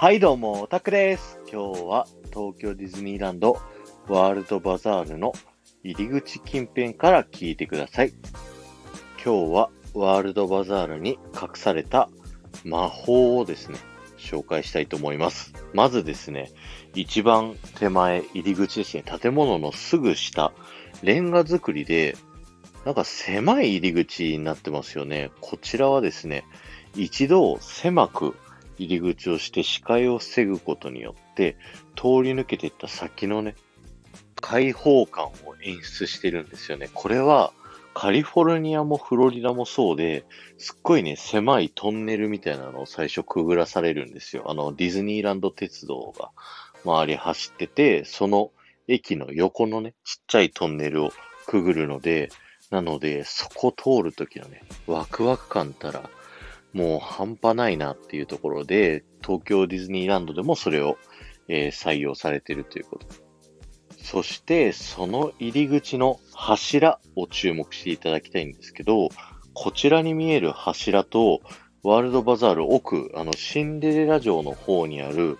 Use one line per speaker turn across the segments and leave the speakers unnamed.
はいどうも、オタクです。今日は東京ディズニーランドワールドバザールの入り口近辺から聞いてください。今日はワールドバザールに隠された魔法をですね、紹介したいと思います。まずですね、一番手前入り口ですね、建物のすぐ下、レンガ造りで、なんか狭い入り口になってますよね。こちらはですね、一度狭く入り口をして視界を防ぐことによって、通り抜けていった先のね、開放感を演出してるんですよね。これはカリフォルニアもフロリダもそうで、すっごいね、狭いトンネルみたいなのを最初くぐらされるんですよ。あの、ディズニーランド鉄道が周り走ってて、その駅の横のね、ちっちゃいトンネルをくぐるので、なので、そこ通るときのね、ワクワク感たら、もう半端ないなっていうところで、東京ディズニーランドでもそれを、えー採用されているということ。そして、その入り口の柱を注目していただきたいんですけど、こちらに見える柱と、ワールドバザール奥、あの、シンデレラ城の方にある、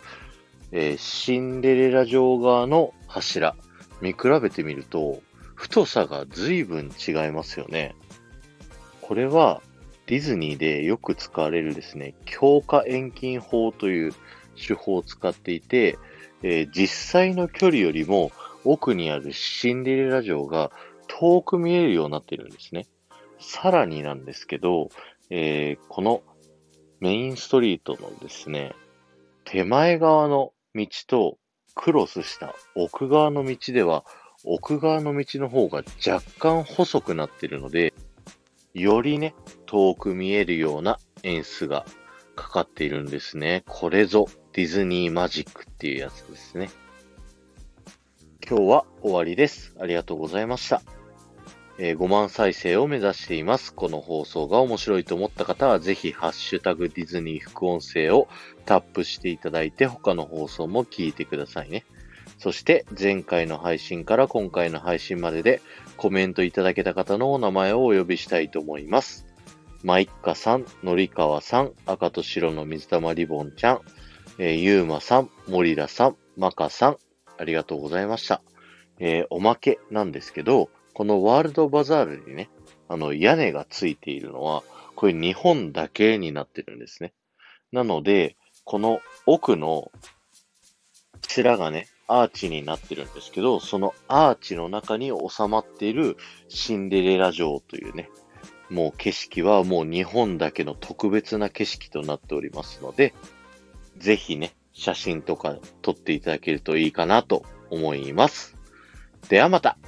えーシンデレラ城側の柱、見比べてみると、太さが随分違いますよね。これは、ディズニーでよく使われるですね、強化遠近法という手法を使っていて、えー実際の距離よりも奥にあるシンデレラ城が遠く見えるようになっているんですね。さらになんですけど、えーこのメインストリートのですね、手前側の道とクロスした奥側の道では、奥側の道の方が若干細くなっているので、よりね、遠く見えるような演出がかかっているんですね。これぞディズニーマジックっていうやつですね。今日は終わりです。ありがとうございました。えー5万再生を目指しています。この放送が面白いと思った方は、ぜひ、ハッシュタグディズニー副音声をタップしていただいて、他の放送も聞いてくださいね。そして、前回の配信から今回の配信までで、コメントいただけた方のお名前をお呼びしたいと思います。マイッカさん、のりかわさん、赤と白の水玉リボンちゃん、えーゆうまさん、森田さん、まかさん、ありがとうございました。えーおまけなんですけど、このワールドバザールにね、あの屋根がついているのは、これ日本だけになってるんですね。なので、この奥の柱がね、アーチになってるんですけど、そのアーチの中に収まっているシンデレラ城というね、もう景色はもう日本だけの特別な景色となっておりますので、ぜひね、写真とか撮っていただけるといいかなと思います。ではまた